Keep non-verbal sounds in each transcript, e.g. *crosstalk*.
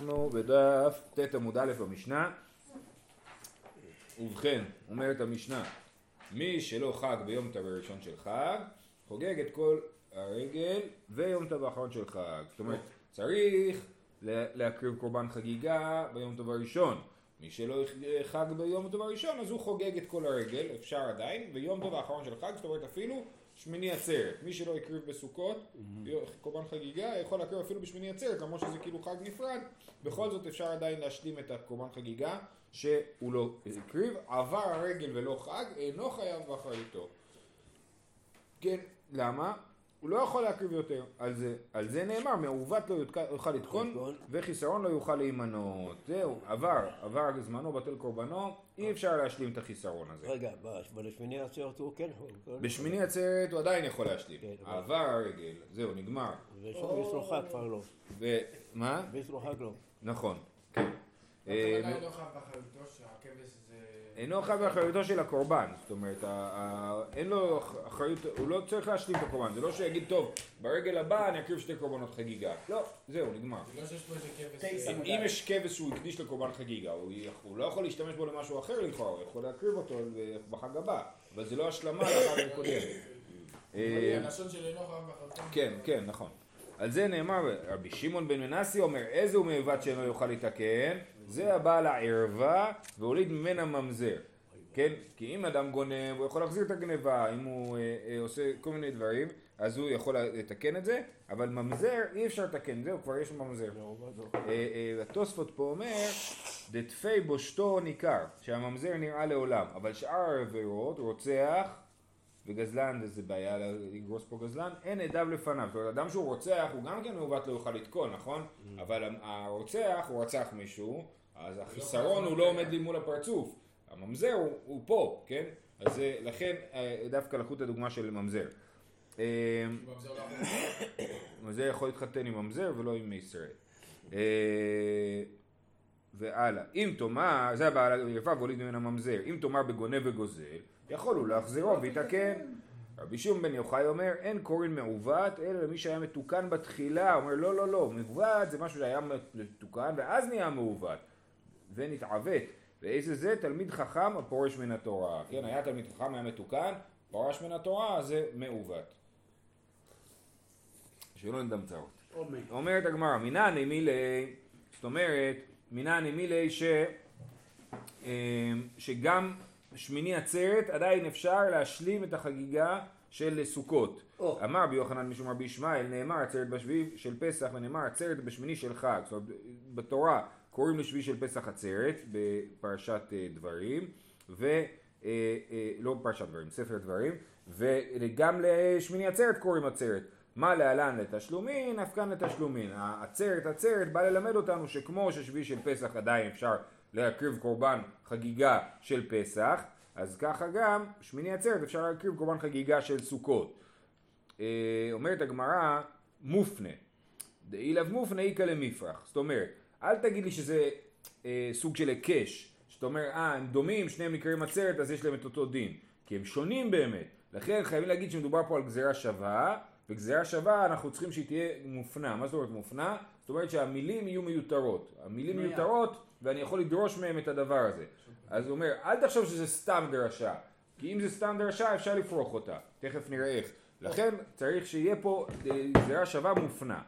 אנחנו בדף ט עמוד א' במשנה. ובכן, אומרת המשנה, מי שלא חג ביום טוב הראשון של חג, חוגג את כל הרגל ויום טוב האחרון של חג. זאת אומרת, צריך להקריב קורבן חגיגה ביום טוב הראשון. מי שלא חג ביום טוב הראשון אז הוא חוגג את כל הרגל, אפשר עדיין, ויום טוב האחרון של חג, זאת אומרת אפילו שמיני עצרת. מי שלא הקריב בסוכות, קורבן חגיגה, יכול להקריב אפילו בשמיני עצרת, למרות שזה כאילו חג נפרד, בכל זאת אפשר עדיין להשלים את הקורבן חגיגה שהוא לא הקריב, עבר הרגל ולא חג, אינו חייב באחריותו. כן, למה? הוא לא יכול להקריב יותר. על זה, על זה נאמר, מעוות לא יוכל לתקון וחיסרון לא יוכל להימנות. זהו, עבר, עבר זמנו, בטל קורבנו, אי אפשר להשלים את החיסרון הזה. רגע, בשמיני עצרת הוא כן יכול. בשמיני עצרת הוא עדיין יכול להשלים. כן, עבר הרגל, זהו, נגמר. חג כבר לא. מה? ויש חג לא. נכון, אינו חייב באחריותו של הקורבן, זאת אומרת, אין לו אחריות, הוא לא צריך להשלים את הקורבן, זה לא שיגיד, טוב, ברגל הבא אני אקריב שתי קורבנות חגיגה. לא, זהו, נגמר. זה לא שיש פה איזה כבש... אם יש כבש שהוא הקדיש לקורבן חגיגה, הוא לא יכול להשתמש בו למשהו אחר לכאורה, הוא יכול להקריב אותו בחג הבא, אבל זה לא השלמה לחג הקודם. הלשון של אינו חייב באחריותו. כן, כן, נכון. על זה נאמר, רבי שמעון בן מנסי אומר, איזה הוא מעוות שאינו יוכל לתקן? זה הבעל הערווה והוליד ממנה ממזר. כן? כי אם אדם גונב, הוא יכול להחזיר את הגניבה, אם הוא אה, אה, עושה כל מיני דברים, אז הוא יכול לתקן את זה, אבל ממזר אי אפשר לתקן, זהו, כבר יש ממזר. אה, אה, התוספות פה אומר, דתפי בושתו ניכר, שהממזר נראה לעולם, אבל שאר העבירות, רוצח וגזלן, זה בעיה לגרוס פה גזלן, אין עדיו לפניו. זאת אומרת, אדם שהוא רוצח, הוא גם כן מעוות לא יוכל לתקון, נכון? Mm. אבל הרוצח, הוא רצח מישהו, אז החיסרון הוא לא עומד לי מול הפרצוף. הממזר הוא, הוא פה, כן? אז אה, לכן אה, דווקא לקחו את הדוגמה של ממזר. לא *coughs* ממזר יכול להתחתן עם ממזר ולא עם ישראל. והלאה. אם תאמר, זה הבעל יפה והוליד ממנה ממזר, אם תאמר בגונב וגוזל, יכול הוא להחזירו ויתקן. רבי שום בן יוחאי אומר, אין קוראים מעוות, אלא למי שהיה מתוקן בתחילה. הוא אומר, לא, לא, לא, מעוות זה משהו שהיה מתוקן ואז נהיה מעוות. ונתעוות. ואיזה זה? תלמיד חכם הפורש מן התורה. כן, היה תלמיד חכם, היה מתוקן, פרש מן התורה, זה מעוות. שלא נדם צרות. אומרת הגמרא, מינני מילי, זאת אומרת, מינני מילי ש... אמ, שגם שמיני עצרת עדיין אפשר להשלים את החגיגה של סוכות. Oh. אמר רבי יוחנן משום רבי ישמעאל, נאמר עצרת בשביעי של פסח ונאמר עצרת בשמיני של חג. זאת אומרת, בתורה קוראים לשביעי של פסח עצרת בפרשת אה, דברים, ולא אה, אה, בפרשת דברים, ספר דברים, וגם לשמיני עצרת קוראים עצרת. מה להלן לתשלומין, אף כאן לתשלומין. העצרת עצרת בא ללמד אותנו שכמו ששביעי של פסח עדיין אפשר להקריב קורבן חגיגה של פסח, אז ככה גם שמיני עצרת אפשר להקריב קורבן חגיגה של סוכות. אומרת הגמרא, מופנה. דאילב מופנה איכא למפרח. זאת אומרת, אל תגיד לי שזה אה, סוג של היקש, שאתה אומר, אה, הם דומים, שניהם נקראים עצרת, אז יש להם את אותו דין. כי הם שונים באמת. לכן חייבים להגיד שמדובר פה על גזירה שווה, וגזירה שווה אנחנו צריכים שהיא תהיה מופנה. מה זאת אומרת מופנה? זאת אומרת שהמילים יהיו מיותרות. המילים מיותרות, ואני יכול לדרוש מהם את הדבר הזה. אז הוא אומר, אל תחשוב שזה סתם דרשה. כי אם זה סתם דרשה אפשר לפרוח אותה. תכף נראה איך. לכן צריך שיהיה פה אה, גזירה שווה מופנה.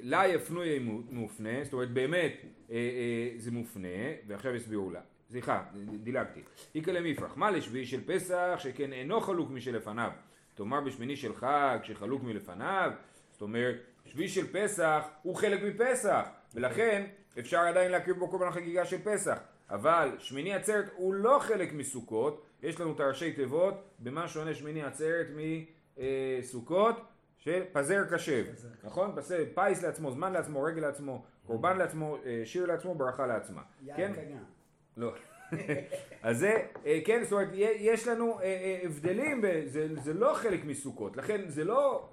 לה יפנוי מופנה, זאת אומרת באמת אה, אה, זה מופנה, ועכשיו יסבירו לה. סליחה, דילגתי. איכא למפרח, מה לשביעי של פסח שכן אינו חלוק משלפניו. תאמר בשמיני של חג שחלוק מלפניו, זאת אומרת שביעי של פסח הוא חלק מפסח, ולכן אפשר עדיין להקריב בו קורבן החגיגה של פסח. אבל שמיני עצרת הוא לא חלק מסוכות, יש לנו את הראשי תיבות, במה שונה שמיני עצרת מסוכות, של פזר קשב, נכון? פזר, פיס לעצמו, זמן לעצמו, רגל לעצמו, קורבן לעצמו, אה, שיר לעצמו, ברכה לעצמה. כן? לא. *laughs* אז זה, אה, כן, זאת אומרת, יש לנו אה, הבדלים, זה לא חלק מסוכות, לכן זה לא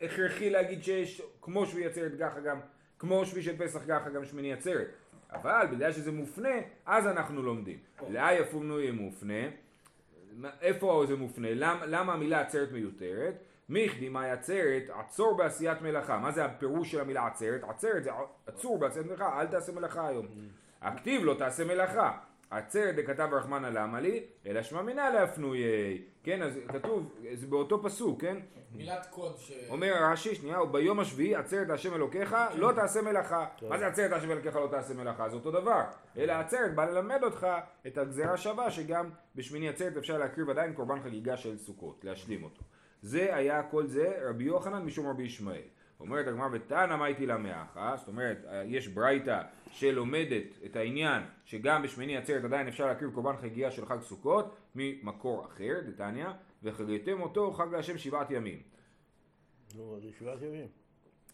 הכרחי להגיד שיש כמו שביעי עצרת ככה גם, כמו שביעי של פסח ככה גם שמיני עצרת. אבל בגלל שזה מופנה, אז אנחנו לומדים. לאי יפומנו יהיה מופנה, איפה זה מופנה? למה, למה המילה עצרת מיותרת? מיכדי מאי עצרת, עצור בעשיית מלאכה. מה זה הפירוש של המילה עצרת? עצרת זה עצור בעשיית מלאכה, אל תעשה מלאכה היום. הכתיב לא תעשה מלאכה. עצרת דכתב רחמנא למה לי, אלא שמע מינא להפנויי. כן, אז כתוב, זה באותו פסוק, כן? מילת קוד ש... אומר רש"י, שנייה, וביום השביעי עצרת השם אלוקיך לא תעשה מלאכה. מה זה עצרת השם אלוקיך לא תעשה מלאכה? זה אותו דבר. אלא עצרת בא ללמד אותך את הגזירה שווה שגם בשמיני עצרת אפשר להקריב עדיין קורבן חגיגה של סוכות, להשלים אותו. זה היה כל זה רבי יוחנן משום רבי ישמעאל. אומרת הגמרא ותנא מה איתי למאחה, זאת אומרת יש ברייתא שלומדת את העניין שגם בשמיני עצרת עדיין אפשר להקריב קורבן חגיגה של חג סוכות ממקור אחר, דתניא, וחגגתם אותו חג להשם שבעת ימים. נו, זה שבעת ימים.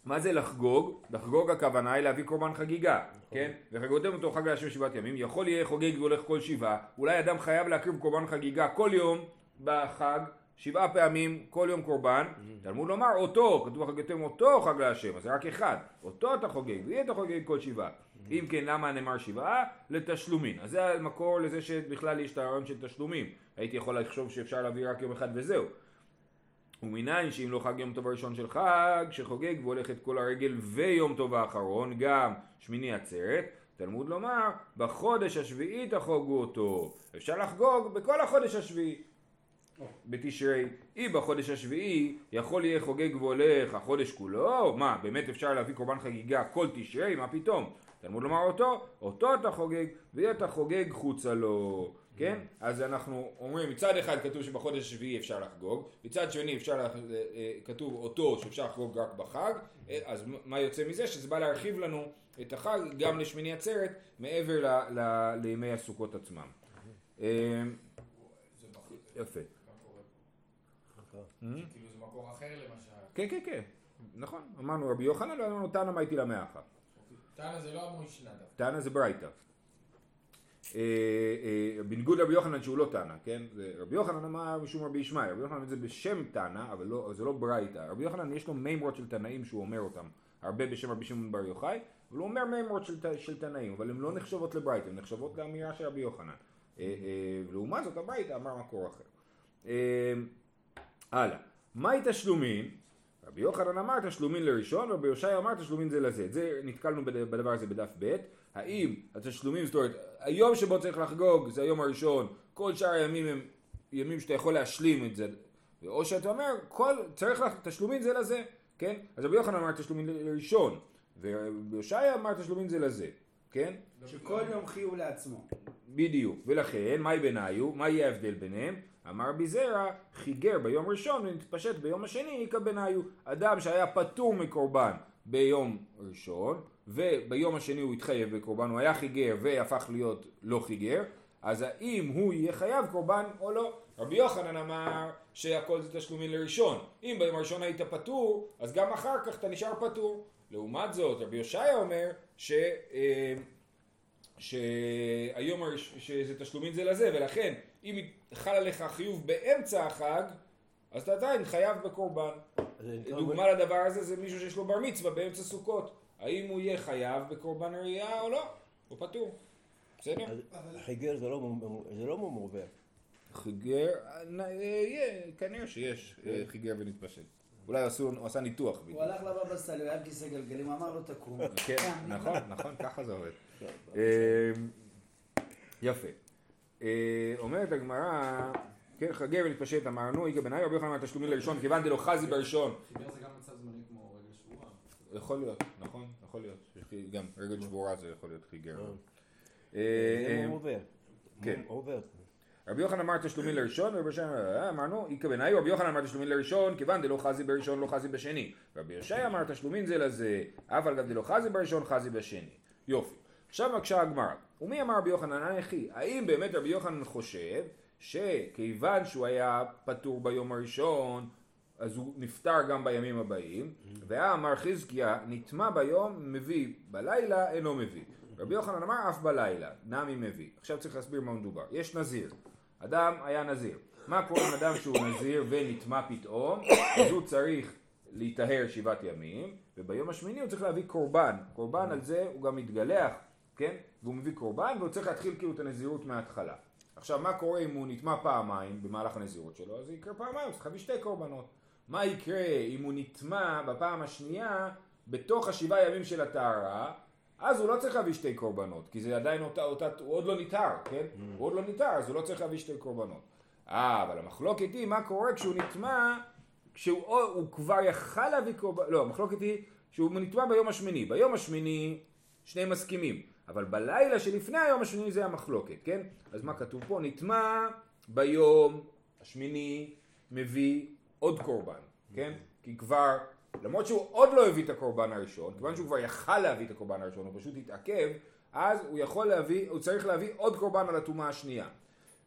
מה זה לחגוג? לחגוג הכוונה היא להביא קורבן חגיגה, כן? וחגגתם אותו חג להשם שבעת ימים, יכול יהיה חוגג והולך כל שבעה, אולי אדם חייב להקריב קורבן חגיגה כל יום בחג, שבעה פעמים, כל יום קורבן, תלמוד לומר אותו, כתוב חגגתם אותו חג להשם, אז זה רק אחד, אותו אתה חוגג, ואי אתה חוגג כל שבעה. אם כן, למה נאמר שבעה? לתשלומין. אז זה המקור לזה שבכלל יש את הרעיון של תשלומים. הייתי יכול לחשוב שאפשר להביא רק יום אחד וזהו. ומניין שאם לא חג יום טוב הראשון של חג, שחוגג והולך את כל הרגל ויום טוב האחרון, גם שמיני עצרת, תלמוד לומר, בחודש השביעי תחוגו אותו. אפשר לחגוג בכל החודש השביעי. בתשרי, אם בחודש השביעי יכול יהיה חוגג והולך החודש כולו, מה באמת אפשר להביא קורבן חגיגה כל תשרי, מה פתאום? תלמוד לומר אותו, אותו אתה חוגג, ואתה חוגג חוצה לו, כן? אז אנחנו אומרים מצד אחד כתוב שבחודש השביעי אפשר לחגוג, מצד שני אפשר, לח... כתוב אותו שאפשר לחגוג רק בחג, אז מה יוצא מזה? שזה בא להרחיב לנו את החג גם לשמיני עצרת מעבר. לימי הסוכות עצמם. יפה. כאילו זה מקור אחר למשל. כן, כן, כן, נכון. אמרנו רבי יוחנן, לא אמרנו תנא מה איתי למאחה. תנא זה לא המשנה דווקא. תנא זה ברייתא. בניגוד לרבי יוחנן שהוא לא תנא, כן? רבי יוחנן אמר משום רבי ישמעאל, רבי יוחנן זה בשם תנא, אבל לא, זה לא ברייתא. רבי יוחנן יש לו מימרות של תנאים שהוא אומר אותם, הרבה בשם רבי שמעון בר יוחאי, אבל הוא אומר מימרות של, של תנאים, אבל הן לא נחשבות לברייתא, הן נחשבות לאמירה של רבי יוחנן. לעומת זאת הברייתא אמר מקור אחר. הלאה. מהי תשלומין? רבי יוחנן אמר תשלומין לראשון, רבי יושעיה אמר תשלומין זה לזה. זה נתקלנו בדבר הזה בדף ב', האם התשלומים, זאת אומרת, היום שבו צריך לחגוג זה היום הראשון, כל שאר הימים הם ימים שאתה יכול להשלים את זה, או שאתה אומר, כל, צריך לך, תשלומין זה לזה, כן? אז רבי יוחנן אמר תשלומין לראשון, ורבי יושעיה אמר תשלומין זה לזה, כן? שכל יום חיוב לעצמו. בדיוק, ולכן, מהי ביניו? מה יהיה ההבדל ביניהם? אמר ביזרע, חיגר ביום ראשון ונתפשט ביום השני, איכא ביניו. אדם שהיה פטור מקורבן ביום ראשון, וביום השני הוא התחייב בקורבן, הוא היה חיגר והפך להיות לא חיגר, אז האם הוא יהיה חייב קורבן או לא? רבי יוחנן אמר שהכל זה תשלומים לראשון. אם ביום הראשון היית פטור, אז גם אחר כך אתה נשאר פטור. לעומת זאת, רבי יושעיה אומר ש... שהיום. שזה תשלומים זה לזה, ולכן אם חל עליך חיוב באמצע החג, אז אתה עדיין חייב בקורבן. דוגמה לדבר הזה זה מישהו שיש לו בר מצווה באמצע סוכות. האם הוא יהיה חייב בקורבן ראייה או לא? הוא פטור. בסדר? חיגר זה לא מומר. חיגר, יהיה, כנראה שיש חיגר ונתפשט. אולי הוא עשה ניתוח. הוא הלך לבבא סאלי, הוא היה כיסא גלגלים, אמר לו תקום. כן, נכון, נכון, ככה זה עובד. יפה. אומרת הגמרא, כן, חגר ונתפשט אמרנו, איגה בנאי רבי יוחנן מהתשלומים לראשון, כיוון דלא חזי בראשון. חיגר זה גם מצב זמני כמו רגל שבורה. יכול להיות, נכון, יכול להיות. גם רגל שבורה זה יכול להיות חיגר. זה עובר. כן. רבי יוחנן אמר תשלומים לראשון, ורבי יושעיה אמרנו, איכא בנאי רבי יוחנן אמר תשלומים לראשון, כיוון דלא חזי בראשון לא חזי בשני. רבי יושעיה אמר תשלומים זה לזה, אף על גב דלא חזי בראשון חזי בשני. יופי. עכשיו מקשה הגמרא, ומי אמר רבי יוחנן אנכי? האם באמת רבי יוחנן חושב שכיוון שהוא היה פטור ביום הראשון, אז הוא נפטר גם בימים הבאים, והאמר חזקיה נטמע ביום, מביא בלילה, אינו מביא. רבי יוחנן אמר אף בלילה, נמי מביא. עכשיו צריך להסביר מה מדובר. יש נזיר, אדם היה נזיר. מה קורה עם אדם שהוא נזיר ונטמע פתאום? אז הוא צריך להיטהר שבעת ימים, וביום השמיני הוא צריך להביא קורבן. קורבן על זה הוא גם מתגלח, כן? והוא מביא קורבן והוא צריך להתחיל כאילו את הנזירות מההתחלה. עכשיו מה קורה אם הוא נטמע פעמיים במהלך הנזירות שלו? אז זה יקרה פעמיים, הוא צריך להביא שתי קורבנות. מה יקרה אם הוא נטמע בפעם השנייה בתוך השבעה ימים של הטהרה, אז הוא לא צריך להביא שתי קורבנות, כי זה עדיין אותה, אותה, הוא עוד לא ניטר, כן? הוא עוד לא ניטר, אז הוא לא צריך להביא שתי קורבנות. אה, אבל המחלוקת היא מה קורה כשהוא נטמע, כשהוא או, הוא כבר יכל להביא קורבן, לא, המחלוקת היא שהוא נטמע ביום השמיני. ביום השמיני שניהם מסכימים, אבל בלילה שלפני היום השמיני זה המחלוקת, כן? אז מה כתוב פה? נטמע ביום השמיני מביא עוד קורבן, כן? כי כבר, למרות שהוא עוד לא הביא את הקורבן הראשון, כיוון שהוא כבר יכל להביא את הקורבן הראשון, הוא פשוט התעכב, אז הוא יכול להביא, הוא צריך להביא עוד קורבן על הטומאה השנייה.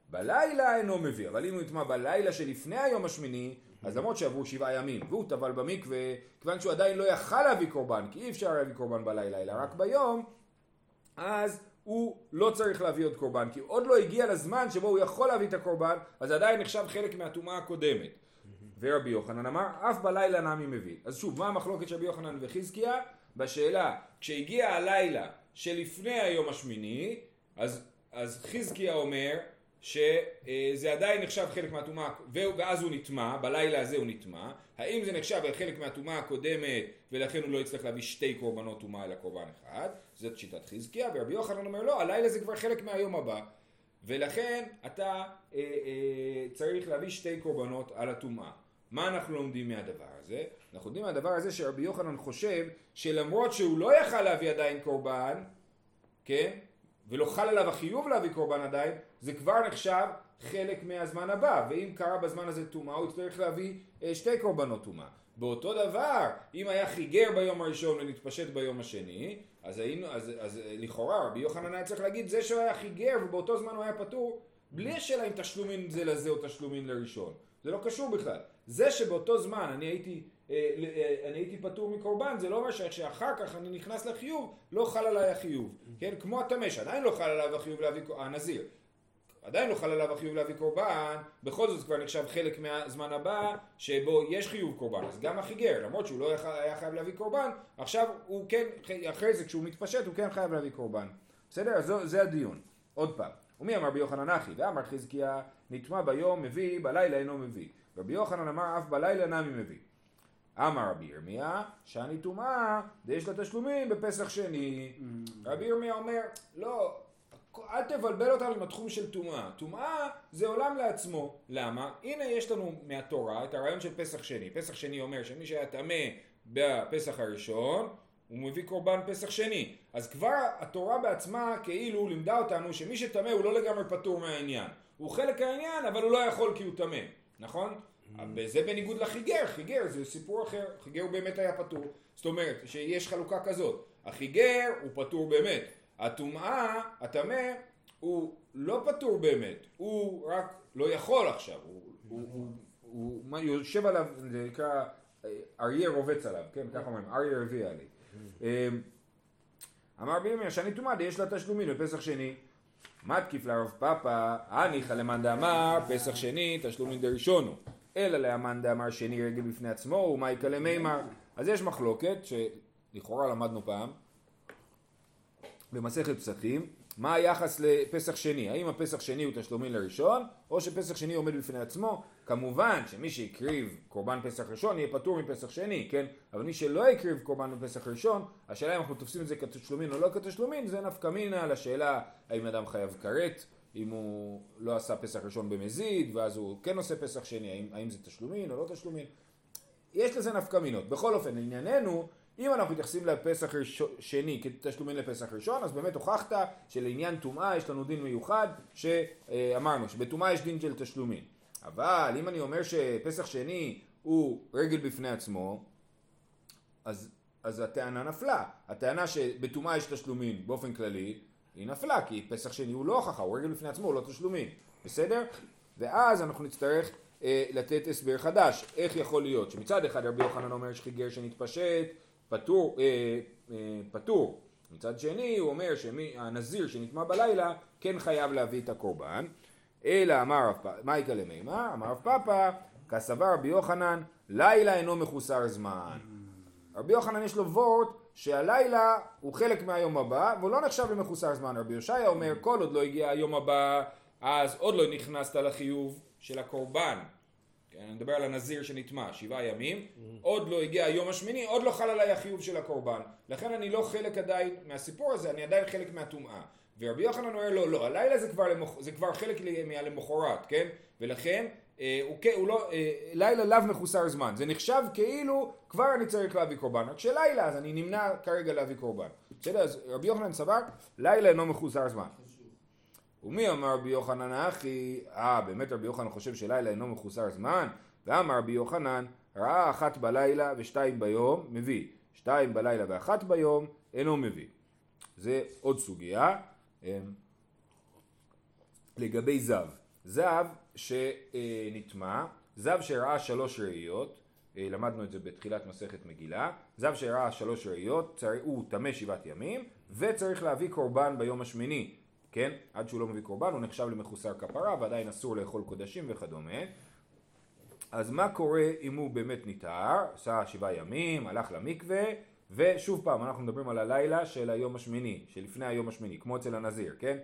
בלילה אינו מביא, אבל אם הוא יטמע בלילה שלפני היום השמיני, אז למרות שעברו שבעה ימים, והוא טבל במקווה, כיוון שהוא עדיין לא יכל להביא קורבן, כי אי אפשר להביא קורבן בלילה, אלא רק ביום, אז הוא לא צריך להביא עוד קורבן, כי עוד לא הגיע לזמן שבו הוא יכול להביא את הקורבן, אז עדיין נחשב חלק מהטומאה הקודמת. ורבי יוחנן אמר, אף בלילה נמי מביא. אז שוב, מה המחלוקת של רבי יוחנן וחזקיה? בשאלה, כשהגיע הלילה שלפני היום השמיני, אז, אז חזקיה אומר שזה עדיין נחשב חלק מהטומאה, ואז הוא נטמע, בלילה הזה הוא נטמע, האם זה נחשב חלק מהטומאה הקודמת ולכן הוא לא יצטרך להביא שתי קורבנות טומאה אלא קורבן אחד, זאת שיטת חזקיה, ורבי יוחנן אומר לא, הלילה זה כבר חלק מהיום הבא, ולכן אתה אה, אה, צריך להביא שתי קורבנות על הטומאה. מה אנחנו לומדים מהדבר הזה? אנחנו לומדים מהדבר הזה שרבי יוחנן חושב שלמרות שהוא לא יכל להביא עדיין קורבן, כן? ולא חל עליו החיוב להביא קורבן עדיין, זה כבר נחשב חלק מהזמן הבא, ואם קרה בזמן הזה טומאה, הוא יצטרך להביא אה, שתי קורבנות טומאה. באותו דבר, אם היה חיגר ביום הראשון ונתפשט ביום השני, אז, היינו, אז, אז אה, לכאורה רבי יוחנן היה צריך להגיד זה שהוא היה חיגר ובאותו זמן הוא היה פטור, בלי השאלה אם תשלומין זה לזה או תשלומין לראשון. זה לא קשור בכלל. זה שבאותו זמן אני הייתי, אה, אה, אני הייתי פטור מקורבן, זה לא אומר שאחר כך אני נכנס לחיוב, לא חל עליי החיוב. כן? כמו הטמא, שעדיין לא חל עליו החיוב להביא, הנזיר. עדיין לא חל עליו החיוב להביא קורבן, בכל זאת כבר נחשב חלק מהזמן הבא שבו יש חיוב קורבן, אז גם החיגר, למרות שהוא לא היה חייב להביא קורבן, עכשיו הוא כן, אחרי זה כשהוא מתפשט הוא כן חייב להביא קורבן. בסדר? אז זה, זה הדיון. עוד פעם. ומי אמר ביוחנן אחי? ואמר חזקיה נטמע ביום מביא, בלילה אינו מביא. רבי יוחנן אמר אף בלילה נמי מביא. אמר רבי ירמיה, שאני טומאה, ויש לה תשלומים בפסח שני. רבי ירמיה אומר, לא, אל תבלבל אותנו עם התחום של טומאה. טומאה זה עולם לעצמו. למה? הנה יש לנו מהתורה את הרעיון של פסח שני. פסח שני אומר שמי שהיה טמא בפסח הראשון, הוא מביא קורבן פסח שני. אז כבר התורה בעצמה כאילו לימדה אותנו שמי שטמא הוא לא לגמרי פטור מהעניין. הוא חלק מהעניין אבל הוא לא יכול כי הוא טמא, נכון? וזה בניגוד לחיגר, חיגר זה סיפור אחר, חיגר באמת היה פטור. זאת אומרת שיש חלוקה כזאת, החיגר הוא פטור באמת, הטומאה, הטמא, הוא לא פטור באמת, הוא רק לא יכול עכשיו, הוא, הוא, הוא, הוא, הוא יושב עליו, זה נקרא אריה רובץ עליו, כן, ככה אומרים, אריה הרביע לי. אמ, אמר בימי שאני טומאה יש לה תשלומים בפסח שני. מתקיף לרב פאפא, הניחא למאן דאמר פסח שני תשלומים דראשונו. אלא לאמן דאמר שני רגל בפני עצמו ומייקא למימר. אז יש מחלוקת שלכאורה למדנו פעם במסכת פסחים, מה היחס לפסח שני? האם הפסח שני הוא תשלומים לראשון, או שפסח שני עומד בפני עצמו? כמובן שמי שהקריב קורבן פסח ראשון יהיה פטור מפסח שני, כן? אבל מי שלא הקריב קורבן בפסח ראשון, השאלה אם אנחנו תופסים את זה כתשלומים או לא כתשלומים, זה נפקא מינה לשאלה האם אדם חייב כרת, אם הוא לא עשה פסח ראשון במזיד, ואז הוא כן עושה פסח שני, האם, האם זה תשלומים או לא תשלומים? יש לזה נפקא מינות. בכל אופן, לענייננו, אם אנחנו מתייחסים לפסח שני כתשלומים לפסח ראשון, אז באמת הוכחת שלעניין טומאה יש לנו דין מיוחד, שאמרנו שבטומאה יש דין של תשלומים. אבל אם אני אומר שפסח שני הוא רגל בפני עצמו, אז, אז הטענה נפלה. הטענה שבטומאה יש תשלומים באופן כללי, היא נפלה, כי פסח שני הוא לא הוכחה, הוא רגל בפני עצמו, הוא לא תשלומים. בסדר? ואז אנחנו נצטרך אה, לתת הסבר חדש. איך יכול להיות שמצד אחד רבי יוחנן אומר שחיגר שנתפשט, פטור, אה, אה, פטור. מצד שני הוא אומר שהנזיר שנטמע בלילה כן חייב להביא את הקורבן. אלא אמר רב פאפא, מה יקרה למימר? אמר רב פאפא, כסבר רבי יוחנן, לילה אינו מחוסר זמן. רבי יוחנן יש לו וורט שהלילה הוא חלק מהיום הבא והוא לא נחשב למחוסר זמן. רבי יושעיה אומר כל עוד לא הגיע היום הבא אז עוד לא נכנסת לחיוב של הקורבן. כן, אני מדבר על הנזיר שנטמע, שבעה ימים, עוד לא הגיע היום השמיני, עוד לא חל עליי החיוב של הקורבן. לכן אני לא חלק עדיין מהסיפור הזה, אני עדיין חלק מהטומאה. ורבי יוחנן אומר לא, לא, הלילה זה כבר, למח... זה כבר חלק מהלמחרת, כן? ולכן אה, הוא, כן- הוא לא, אה, לילה לאו מחוסר זמן. זה נחשב כאילו כבר אני צריך להביא קורבן. רק שלילה אז אני נמנע כרגע להביא קורבן. בסדר? אז רבי יוחנן סבר, לילה אינו מחוסר זמן. ומי אמר רבי יוחנן אחי, אה באמת רבי יוחנן חושב שלילה אינו מחוסר זמן? ואמר רבי יוחנן, ראה אחת בלילה ושתיים ביום, מביא. שתיים בלילה ואחת ביום, אינו מביא. זה עוד סוגיה. אמ, לגבי זב. זב שנטמע, זב שראה שלוש ראיות, אה, למדנו את זה בתחילת מסכת מגילה, זב שראה שלוש ראיות, הוא טמא שבעת ימים, וצריך להביא קורבן ביום השמיני, כן? עד שהוא לא מביא קורבן הוא נחשב למחוסר כפרה ועדיין אסור לאכול קודשים וכדומה. אז מה קורה אם הוא באמת נטהר, עשה שבעה ימים, הלך למקווה, ושוב פעם, אנחנו מדברים על הלילה של היום השמיני, שלפני היום השמיני, כמו אצל הנזיר, כן?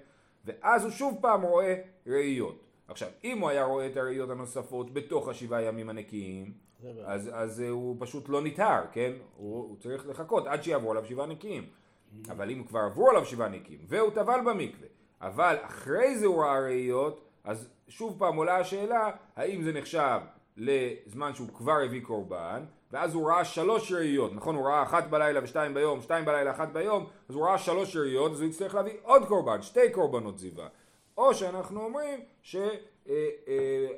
ואז הוא שוב פעם רואה ראיות. עכשיו, אם הוא היה רואה את הראיות הנוספות בתוך השבעה ימים הנקיים. אז, אז אה, הוא פשוט לא נטהר, כן? הוא, הוא צריך לחכות עד שיעברו עליו שבעה נקיים. אבל אם כבר עברו עליו שבעה נקיים, והוא טבל במקווה, אבל אחרי זה הוא ראה ראיות, אז שוב פעם עולה השאלה, האם זה נחשב לזמן שהוא כבר הביא קורבן, ואז הוא ראה שלוש ראיות, נכון? הוא ראה אחת בלילה ושתיים ביום, שתיים בלילה, אחת ביום, אז הוא ראה שלוש ראיות, אז הוא יצטרך להביא עוד קורבן, שתי קורבנות זיווה. או שאנחנו אומרים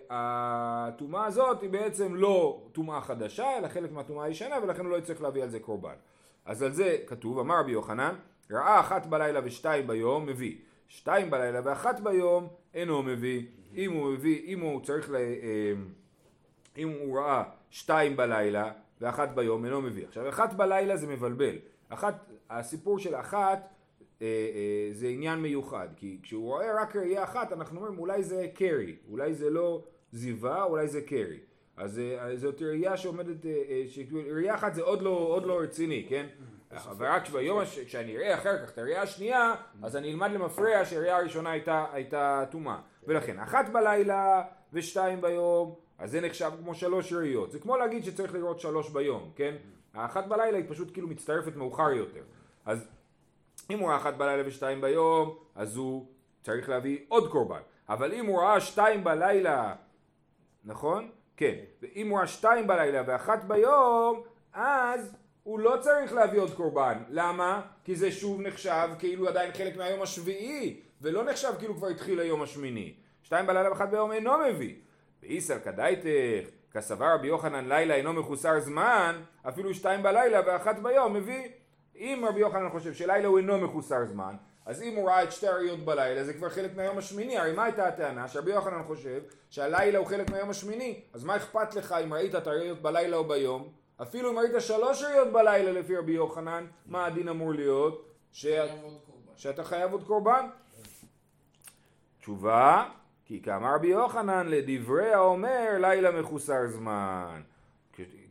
שהטומאה הזאת היא בעצם לא טומאה חדשה, אלא חלק מהטומאה הישנה, ולכן הוא לא יצטרך להביא על זה קורבן. אז על זה כתוב, אמר רבי יוחנן, ראה אחת בלילה ושתיים ביום, מביא. שתיים בלילה ואחת ביום, אינו מביא. אם הוא מביא, אם הוא צריך ל... אה, אם הוא ראה שתיים בלילה ואחת ביום, אינו מביא. עכשיו, אחת בלילה זה מבלבל. אחת, הסיפור של אחת אה, אה, זה עניין מיוחד, כי כשהוא רואה רק ראייה אחת, אנחנו אומרים אולי זה קרי, אולי זה לא זיווה, אולי זה קרי. אז אה, זאת ראייה שעומדת, אה, אה, שכאילו, ראייה אחת זה עוד לא, עוד לא רציני, כן? אבל רק ביום, כשאני אראה אחר כך את הראייה השנייה, אז אני אלמד למפרע שהראייה הראשונה הייתה טומאה. ולכן, אחת בלילה ושתיים ביום, אז זה נחשב כמו שלוש ראיות. זה כמו להגיד שצריך לראות שלוש ביום, כן? האחת בלילה היא פשוט כאילו מצטרפת מאוחר יותר. אז אם הוא ראה אחת בלילה ושתיים ביום, אז הוא צריך להביא עוד קורבן. אבל אם הוא ראה שתיים בלילה, נכון? כן. ואם הוא ראה שתיים בלילה ואחת ביום, אז הוא לא צריך להביא עוד קורבן. למה? כי זה שוב נחשב כאילו עדיין חלק מהיום השביעי, ולא נחשב כאילו כבר התחיל היום השמיני. שתיים בלילה ואחת ביום אינו מביא. ואיסר כדאיתך, כסבר רבי יוחנן לילה אינו מחוסר זמן, אפילו שתיים בלילה ואחת ביום מביא. אם רבי יוחנן חושב שלילה הוא אינו מחוסר זמן, אז אם הוא ראה את שתי הראיות בלילה זה כבר חלק מהיום השמיני, הרי מה הייתה הטענה? שרבי יוחנן חושב שהלילה הוא חלק מהיום השמיני, אז מה אכפת לך אם ראית את הראיות בלילה או ביום? אפילו אם ראית שלוש ראיות בלילה לפי רבי יוחנן, מה הדין אמור להיות? ש... שאתה חייב עוד קורבן? תשובה, כי כאמר רבי יוחנן לדברי האומר לילה מחוסר זמן.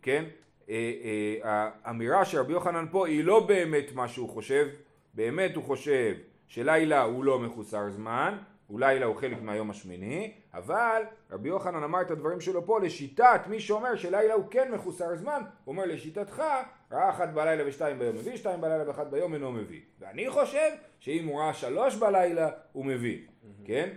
כן? אה, אה, האמירה של רבי יוחנן פה היא לא באמת מה שהוא חושב, באמת הוא חושב שלילה הוא לא מחוסר זמן, לילה הוא חלק מהיום השמיני, אבל רבי יוחנן אמר את הדברים שלו פה לשיטת מי שאומר שלילה הוא כן מחוסר זמן, הוא אומר לשיטתך, ראה אחת בלילה ושתיים ביום מביא, שתיים בלילה ואחת ביום אינו מביא. ואני חושב שאם הוא ראה שלוש בלילה הוא מביא, כן?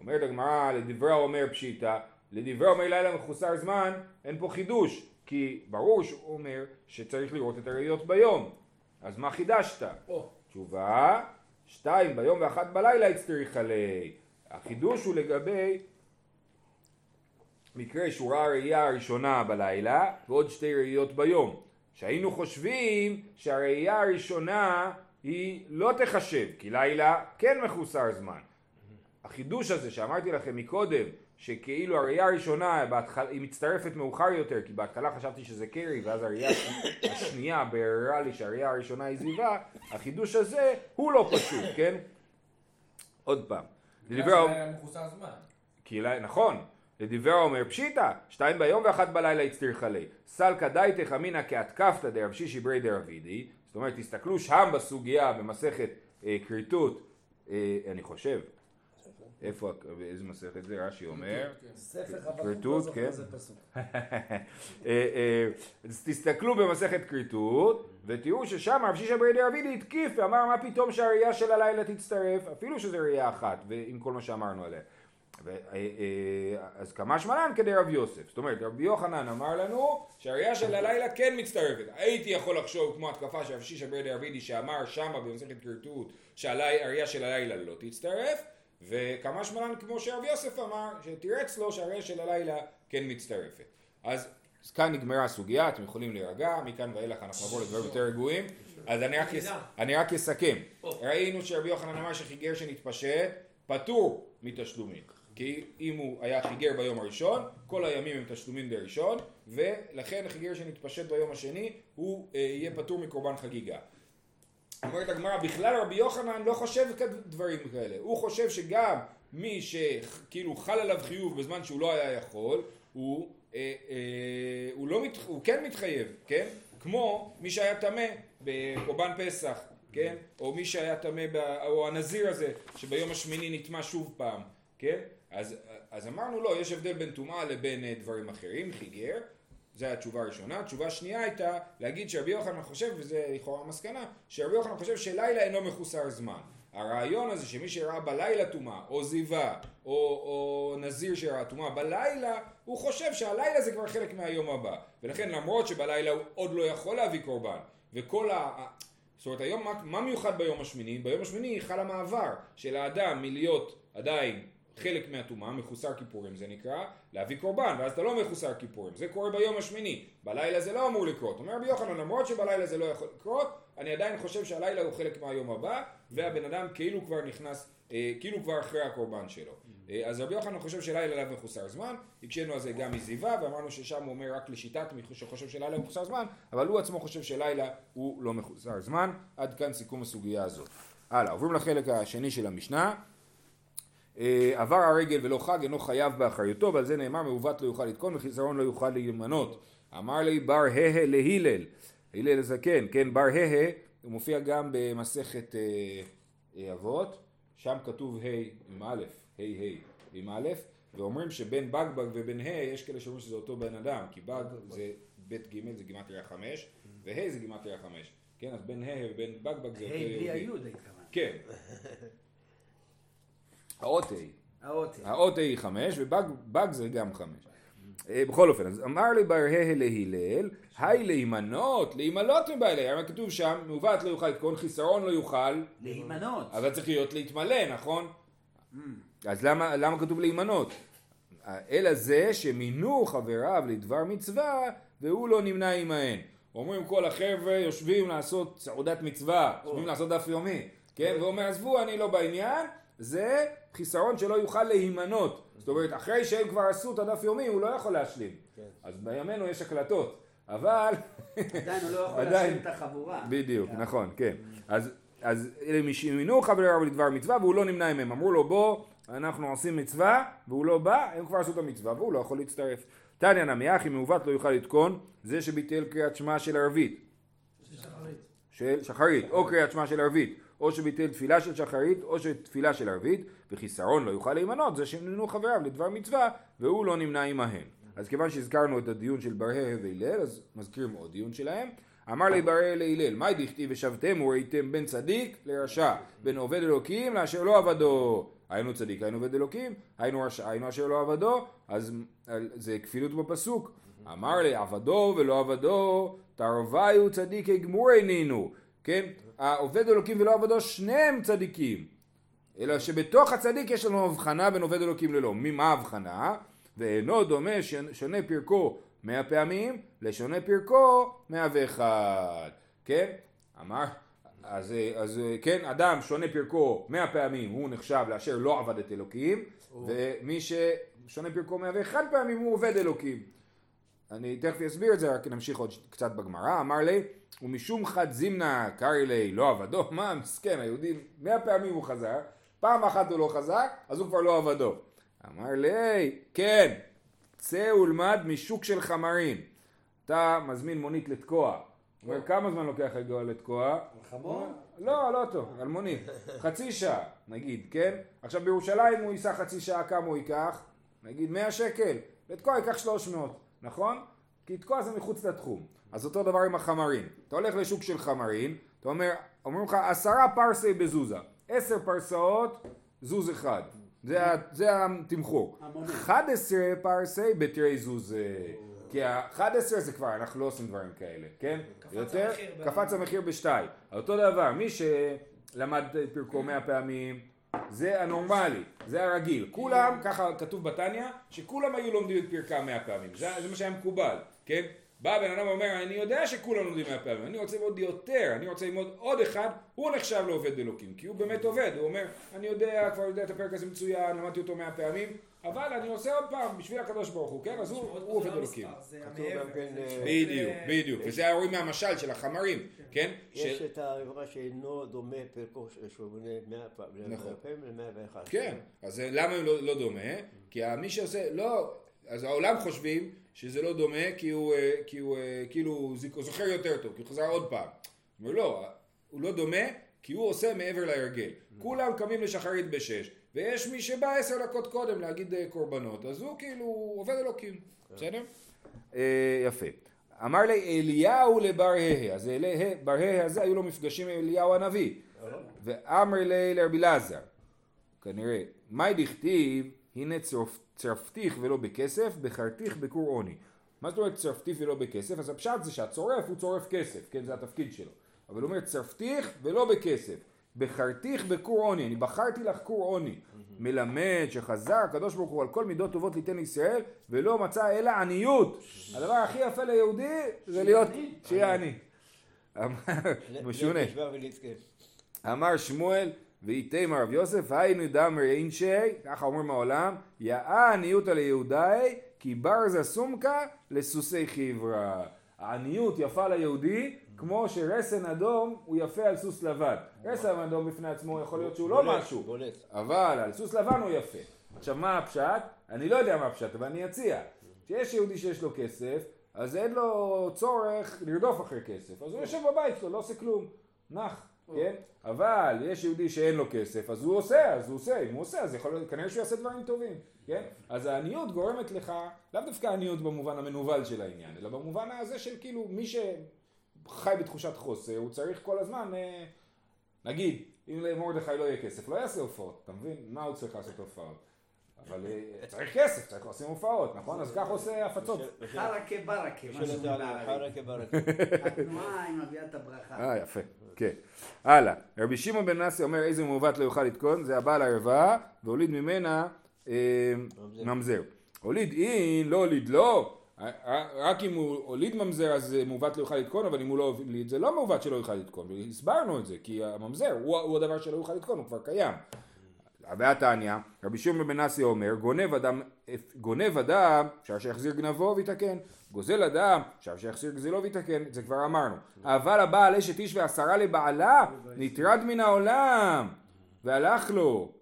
אומרת הגמרא לדברי האומר פשיטא, לדברי האומר לילה מחוסר זמן, אין פה חידוש, כי ברור שהוא אומר שצריך לראות את הראיות ביום. אז מה חידשת? או, תשובה, שתיים ביום ואחת בלילה הצטריך עלי. החידוש הוא לגבי מקרה שהוא ראה ראייה הראשונה בלילה ועוד שתי ראיות ביום. שהיינו חושבים שהראייה הראשונה היא לא תחשב, כי לילה כן מחוסר זמן. החידוש הזה שאמרתי לכם מקודם, שכאילו הראייה הראשונה בהתחלה, היא מצטרפת מאוחר יותר, כי בהתחלה חשבתי שזה קרי, ואז הראייה השנייה ביררה לי שהראייה הראשונה היא זיווה, החידוש הזה הוא לא פשוט, כן? עוד פעם. לדברי האומר-. כי נכון, לדברי האומר פשיטא, שתיים ביום ואחת בלילה הצטריך עלי. סלקא דייתך אמינא כהתקפתא דרב שישי ברי דרבידי, זאת אומרת, תסתכלו שם בסוגיה, במסכת אה, כריתות, אה, אני חושב, איפה, באיזה מסכת זה? רש"י אומר. ספר חבקוק כריתות, לא זוכר כן. איזה. *laughs* אה, אה, אז תסתכלו במסכת כריתות ותראו ששם רב שישה ברי דרבידי התקיף ואמר מה פתאום שהראייה של הלילה תצטרף אפילו שזה ראייה אחת ועם כל מה שאמרנו עליה. אה, אז כמה שמלן כדי רב יוסף זאת אומרת רבי יוחנן אמר לנו שהראייה של הלילה כן מצטרפת הייתי יכול לחשוב כמו התקפה של רב שישה ברי דרבידי שאמר שמה במסכת כריתות שהראייה של הלילה לא תצטרף וכמה שמלן כמו שרב יוסף אמר שתירץ לו שהראייה של הלילה כן מצטרפת אז כאן נגמרה הסוגיה, אתם יכולים להירגע, מכאן ואילך אנחנו נעבור לדברים יותר רגועים. אז אני רק. אני רק אסכם. ראינו שרבי יוחנן אמר שחיגר שנתפשט פטור מתשלומים. כי אם הוא היה חיגר ביום הראשון, כל הימים הם תשלומים בראשון, ולכן חיגר שנתפשט ביום השני, הוא אה, יהיה פטור מקורבן חגיגה. אומרת הגמרא, בכלל רבי יוחנן לא חושב דברים כאלה. הוא חושב שגם מי שכאילו חל עליו חיוב בזמן שהוא לא היה יכול, הוא, אה, אה, הוא, לא מת, הוא כן מתחייב, כן? כמו מי שהיה טמא בקורבן פסח, כן? או מי שהיה טמא, או הנזיר הזה, שביום השמיני נטמע שוב פעם, כן? אז, אז אמרנו לא, יש הבדל בין טומאה לבין אה, דברים אחרים, חיגר, זו התשובה הראשונה. התשובה השנייה הייתה להגיד שרבי יוחנן חושב, וזה לכאורה המסקנה, שרבי יוחנן חושב שלילה אינו מחוסר זמן. הרעיון הזה שמי שראה בלילה טומאה, או זיווה, או, או נזיר שראה טומאה בלילה, הוא חושב שהלילה זה כבר חלק מהיום הבא. ולכן למרות שבלילה הוא עוד לא יכול להביא קורבן, וכל ה... זאת אומרת היום מה, מה מיוחד ביום השמיני? ביום השמיני חל המעבר של האדם מלהיות עדיין חלק מהטומאה, מחוסר כיפורים זה נקרא, להביא קורבן, ואז אתה לא מחוסר כיפורים, זה קורה ביום השמיני, בלילה זה לא אמור לקרות, אומר רבי יוחנן למרות שבלילה זה לא יכול לקרות, אני עדיין חושב שהלילה הוא חלק מהיום הבא, והבן אדם כאילו כבר נכנס, אה, כאילו כבר אחרי הקורבן שלו. אה, אז רבי יוחנן חושב שלילה לאו מחוסר זמן, הקשינו על זה גם מזיווה, ואמרנו ששם הוא אומר רק לשיטת מי שחושב שלילה הוא מחוסר זמן, אבל הוא עצמו חושב שלילה הוא לא מחוסר זמן, עד כאן סיכום הסוגיה הזאת. הלאה, עוברים לחלק השני של המשנה. אה, עבר הרגל ולא חג אינו חייב באחריותו ועל זה נאמר מעוות לא יוכל לתקון וחיסרון לא יוכל להימנות. אמר לי בר הה להילל. הלל הזקן כן בר הה הוא מופיע גם במסכת אה, אה, אבות. שם כתוב ה' עם א' ה' ה' עם א' ואומרים שבין בגבג ובין ה' יש כאלה שאומרים שזה אותו בן אדם כי בג זה בית ג' זה גימטריה חמש וה' זה גימטריה חמש. כן אז בין ה' ובין בגבג זה אותו היי, בלי יהודי היוד התכוונת. כן האות ה' האות. ה' היא חמש ובג זה גם חמש. אה, בכל אופן, אז אמר לי בר ה' להילל, היי להימנות, להימלות מבעלי, הרי כתוב שם, מעוות לא יוכל לתקון, חיסרון לא יוכל, להימנות. אבל צריך להיות להתמלא, נכון? אז למה, למה כתוב להימנות? אלא זה שמינו חבריו לדבר מצווה והוא לא נמנה עמהן. אומרים כל החבר'ה יושבים לעשות סעודת מצווה, יושבים לעשות דף יומי, כן? ואומר עזבו אני לא בעניין, זה חיסרון שלא יוכל להימנות. זאת אומרת אחרי שהם כבר עשו את הדף יומי הוא לא יכול להשלים. אז בימינו יש הקלטות, אבל עדיין הוא לא יכול עדיין. להשלים את החבורה. בדיוק, נכון, כן. אז, אז אלה מינו חבריו לדבר מצווה והוא לא נמנה עמהם. אמרו לו בוא, אנחנו עושים מצווה, והוא לא בא, הם כבר עשו את המצווה והוא לא יכול להצטרף. תניא נמי אחי מעוות לא יוכל לתקון, זה שביטל קריאת שמע של ערבית. של שחרית, או קריאת שמע של ערבית, או שביטל תפילה של שחרית, או שתפילה של ערבית, וחיסרון לא יוכל להימנות, זה שנמנו חבריו לדבר מצווה, והוא לא נמנה עמהם. אז כיוון שהזכרנו את הדיון של ברהה והלל, אז מזכירים עוד דיון שלהם. אמר לי ברהה להלל, מאי דכתיב ושבתם וראיתם בין צדיק לרשע, בין עובד אלוקים לאשר לא עבדו. היינו צדיק, היינו עובד אלוקים, היינו רשע, היינו אשר לא עבדו, אז זה כפילות בפסוק. אמר לי עבדו ולא עבדו, תרוויו צדיקי גמורי נינו. כן? העובד אלוקים ולא עבדו שניהם צדיקים. אלא שבתוך הצדיק יש לנו הבחנה בין עובד אלוקים ללא. ממה ההבחנה? ואינו דומה שונה פרקו מאה פעמים לשונה פרקו מאה ואחד. כן? אמר, אז, אז כן, אדם שונה פרקו מאה פעמים הוא נחשב לאשר לא עבד את אלוקים, ומי ששונה פרקו מאה ואחד פעמים הוא עובד אלוקים. אני תכף אסביר את זה, רק נמשיך עוד קצת בגמרא. אמר לי, ומשום חד זימנה קרעי לי לא עבדו, מה מסכן, היהודי מאה פעמים הוא חזר, פעם אחת הוא לא חזר, אז הוא כבר לא עבדו. אמר לי, כן, צא ולמד משוק של חמרים. אתה מזמין מונית לתקוע. אומר, כמה זמן לוקח לגוע לתקוע? חמור? לא, לא אותו, אלמוני. חצי שעה, נגיד, כן? עכשיו בירושלים הוא ייסע חצי שעה, כמה הוא ייקח? נגיד 100 שקל. לתקוע ייקח 300, נכון? כי תקוע זה מחוץ לתחום. אז אותו דבר עם החמרים. אתה הולך לשוק של חמרים, אתה אומר, אומרים לך עשרה פרסי בזוזה. עשר פרסאות, זוז אחד. זה, זה התמחור. המונה. 11 פרסי בתרי זוז. אה, כי ה-11 זה כבר, אנחנו לא עושים דברים כאלה, כן? קפץ יותר, המחיר קפץ המחיר בשתיים. אותו דבר, מי שלמד פרקו מאה פעמים, זה הנורמלי, זה הרגיל. כולם, ככה כתוב בתניא, שכולם היו לומדים את פרקה מאה פעמים. זה, זה מה שהיה מקובל, כן? בא בן אדם ואומר, אני יודע שכולם לומדים מאה פעמים, אני רוצה ללמוד יותר, אני רוצה ללמוד עוד אחד, הוא נחשב לעובד אלוקים, כי הוא באמת עובד, הוא אומר, אני יודע, כבר יודע את הפרק הזה מצוין, למדתי אותו מאה פעמים, אבל אני עושה עוד פעם בשביל הקדוש ברוך הוא, כן? אז הוא, עובד אלוקים. גם המעבר. כן, אה, בדיוק, בדיוק, וזה היה רואים מהמשל של החמרים, כן? יש של- את האירוע שאינו דומה פרקו שהוא בונה מאה פעמים, נכון. פעמים למאה ואחת. כן, אז למה הוא לא, לא דומה? כי מי שעושה, לא, אז העולם חושבים שזה לא דומה כי הוא, אה, כי הוא אה, כאילו זוכר יותר טוב, כי הוא חזר עוד פעם. הוא אומר לא, הוא לא דומה כי הוא עושה מעבר להרגל. כולם קמים לשחרית בשש, ויש מי שבא עשר דקות קודם להגיד אה, קורבנות, אז הוא כאילו עובד אלוקים, בסדר? אה, יפה. אמר לי אליהו לבר הא, אז בר הא הזה היו לו מפגשים עם אליהו הנביא. ואמר לי לרבי אלעזר, כנראה, מאי דכתיב, הנה צרפ, צרפתיך ולא בכסף, בחרתיך בכור עוני. מה זאת אומרת צרפתיך ולא בכסף? אז הפשט זה שהצורף הוא צורף כסף, כן, זה התפקיד שלו. אבל הוא אומר צרפתיך ולא בכסף, בחרתיך בכור עוני, אני בחרתי לך כור עוני. מלמד שחזר הקדוש ברוך הוא על כל מידות טובות ליתן לישראל, ולא מצא אלא עניות. הדבר הכי יפה ליהודי זה להיות, שיהיה עני. משונה. אמר שמואל ואיתם הרב יוסף היינו דמר אינשי ככה אומרים מהעולם יאה עניותא ליהודאי כי ברזה סומקה לסוסי חברה העניות יפה ליהודי כמו שרסן אדום הוא יפה על סוס לבן רסן אדום בפני עצמו יכול להיות שהוא לא משהו. אבל על סוס לבן הוא יפה עכשיו מה הפשט? אני לא יודע מה הפשט אבל אני אציע שיש יהודי שיש לו כסף אז אין לו צורך לרדוף אחרי כסף אז הוא יושב בבית שלו לא עושה כלום נח כן? אבל יש יהודי שאין לו כסף, אז הוא עושה, אז הוא עושה, אם הוא עושה, אז יכול להיות, כנראה שהוא יעשה דברים טובים, כן? אז העניות גורמת לך, לאו דווקא עניות במובן המנוול של העניין, אלא במובן הזה של כאילו מי שחי בתחושת חוסר, הוא צריך כל הזמן, אה, נגיד, אם למרדכי לא יהיה כסף, לא יעשה הופעות, אתה מבין? מה הוא צריך לעשות הופעות? אבל אה, צריך כסף, צריך לעשות הופעות, נכון? אז כך עושה הפצות. חרקה ברקה, בערבית. חרקה ברקה. התנועה היא מביאה את הברכה. אה, יפה, כן. הלאה. רבי שמעון בן נאסי אומר איזה מעוות לא יוכל לתקון, זה הבעל הערווה, והוליד ממנה אה. ממזר. הוליד אין, לא הוליד לא. רק אם הוא הוליד ממזר אז אה, מעוות לא יוכל לתקון, אבל אם הוא לא הוליד זה לא מעוות שלא יוכל לתקון. והסברנו את זה, כי הממזר הוא, הוא הדבר שלא יוכל לתקון, הוא כבר קיים. והתניא, רבי שמעון בן נאסי אומר, גונב אדם, גונב אדם, אפשר שיחזיר גנבו ויתקן, גוזל אדם, אפשר שיחזיר גזלו ויתקן, זה כבר אמרנו. אבל הבעל אשת איש ועשרה לבעלה, נטרד מן העולם, והלך לו.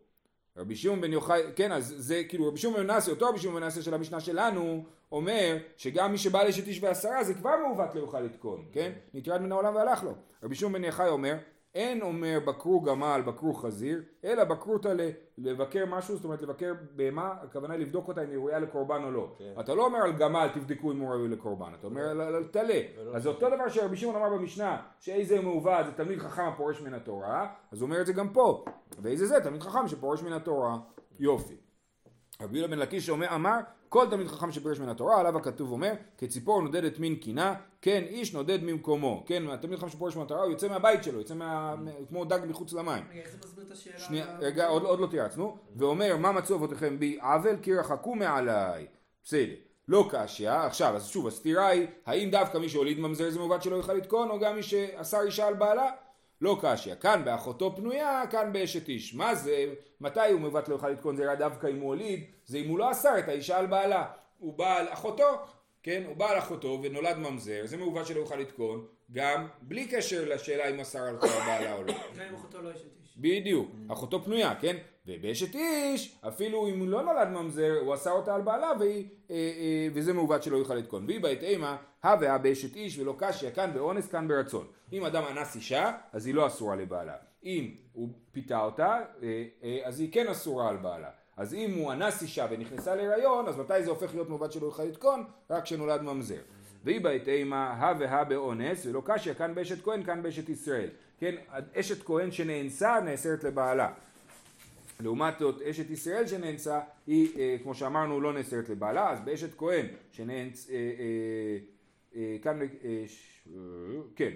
רבי שמעון בן יוחאי, כן, אז זה כאילו רבי שמעון בן נאסי, אותו רבי שמעון בן נאסי של המשנה שלנו, אומר שגם מי שבעל אשת איש ועשרה זה כבר מעוות לא יוכל לתקון, כן? נטרד מן העולם והלך לו. רבי שמעון בן יוחאי אומר, אין אומר בקרו גמל, בקרו חזיר, אלא בקרותא ל- לבקר משהו, זאת אומרת לבקר בהמה, הכוונה לבדוק אותה אם היא ראויה לקורבן או לא. כן. אתה לא אומר על גמל תבדקו אם הוא ראוי לקורבן, אתה אומר על- טלה. אז זה אותו דבר שרבי שמעון אמר במשנה, שאיזה מעוות זה תלמיד חכם הפורש מן התורה, אז הוא אומר את זה גם פה. ואיזה זה תלמיד חכם שפורש מן התורה. יופי. רבי יהודה בן לקיש אמר, כל תלמיד חכם שפירש מן התורה, עליו הכתוב אומר, כציפור נודדת מן קינה, כן איש נודד ממקומו. כן, התלמיד חכם שפורש מן התורה, הוא יוצא מהבית שלו, יוצא מה... כמו דג מחוץ למים. איך זה מסביר את השאלה? שנייה, רגע, עוד, עוד לא תירצנו, ואומר, מה מצאו אבותיכם בי עוול, כי רחקו מעליי. בסדר. לא קשיא, עכשיו, אז שוב, הסתירה היא, האם דווקא מי שהוליד ממזר זה מעוות שלא יוכל לתקון, או גם מי שאסר אישה על בעלה? לא קשיא. כאן באחותו פנויה, כאן באשת איש. מה זה, מתי הוא מעוות לא יוכל לתקון? היה דווקא אם הוא הוליד, זה אם הוא לא אסר את האישה על בעלה. הוא בא על אחותו, כן? הוא בא על אחותו ונולד ממזר, זה מעוות שלא יוכל לתקון, גם בלי קשר לשאלה אם אסר על כל הבעלה או לא. גם אם אחותו לא אשת איש. בדיוק, אחותו פנויה, כן? ובאשת איש, אפילו אם הוא לא נולד ממזר, הוא אסר אותה על בעלה, והיא, אה, אה, וזה מעוות שלא יוכל לתקון. והיא בעת אימה, הא והא באשת איש ולא קשיא, כאן באונס, כאן ברצון. אם אדם אנס אישה, אז היא לא אסורה לבעלה. אם הוא פיתה אותה, אה, אה, אז היא כן אסורה על בעלה. אז אם הוא אנס אישה ונכנסה להיריון, אז מתי זה הופך להיות מעוות שלא יוכל לתקון? רק כשנולד ממזר. והיא בעת אימה, הא והא באונס, ולא קשיא, כאן באשת כהן, כאן באשת ישראל. כן, אשת כהן שנאנסה, נאסרת לבעלה. לעומת זאת אשת ישראל שנאנסה היא אה, כמו שאמרנו לא נאסרת לבעלה אז באשת כהן שנאנס אה, אה, אה, כאן אה, ש, כן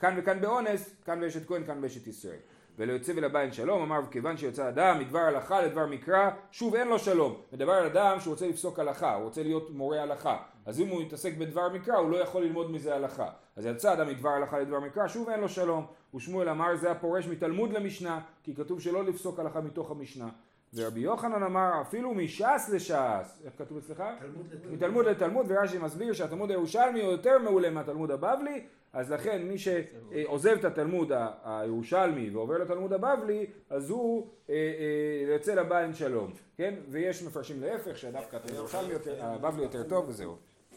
כאן וכאן באונס כאן באשת כהן כאן באשת ישראל. וליוצא ולבא שלום אמר כיוון שיוצא אדם מדבר הלכה לדבר מקרא שוב אין לו שלום. מדבר על אדם שהוא רוצה לפסוק הלכה הוא רוצה להיות מורה הלכה אז אם הוא יתעסק בדבר מקרא הוא לא יכול ללמוד מזה הלכה. אז יצא אדם מדבר הלכה לדבר מקרא שוב אין לו שלום. ושמואל אמר זה הפורש מתלמוד למשנה כי כתוב שלא לפסוק הלכה מתוך המשנה. ורבי יוחנן אמר אפילו מש"ס לש"ס. איך כתוב אצלך? תלמוד לתלמוד. מתלמוד לתלמוד ורש"י מסביר שהתלמוד הירושלמי הוא יותר מעולה מהתלמוד הבבלי אז לכן מי שעוזב את התלמוד הירושלמי ועובר לתלמוד הבבלי אז הוא אה, אה, יוצא לבא אין שלום כן? ויש מפרשים להפך שדווקא התלמוד הירושלמי יותר הבבלי יותר טוב וזהו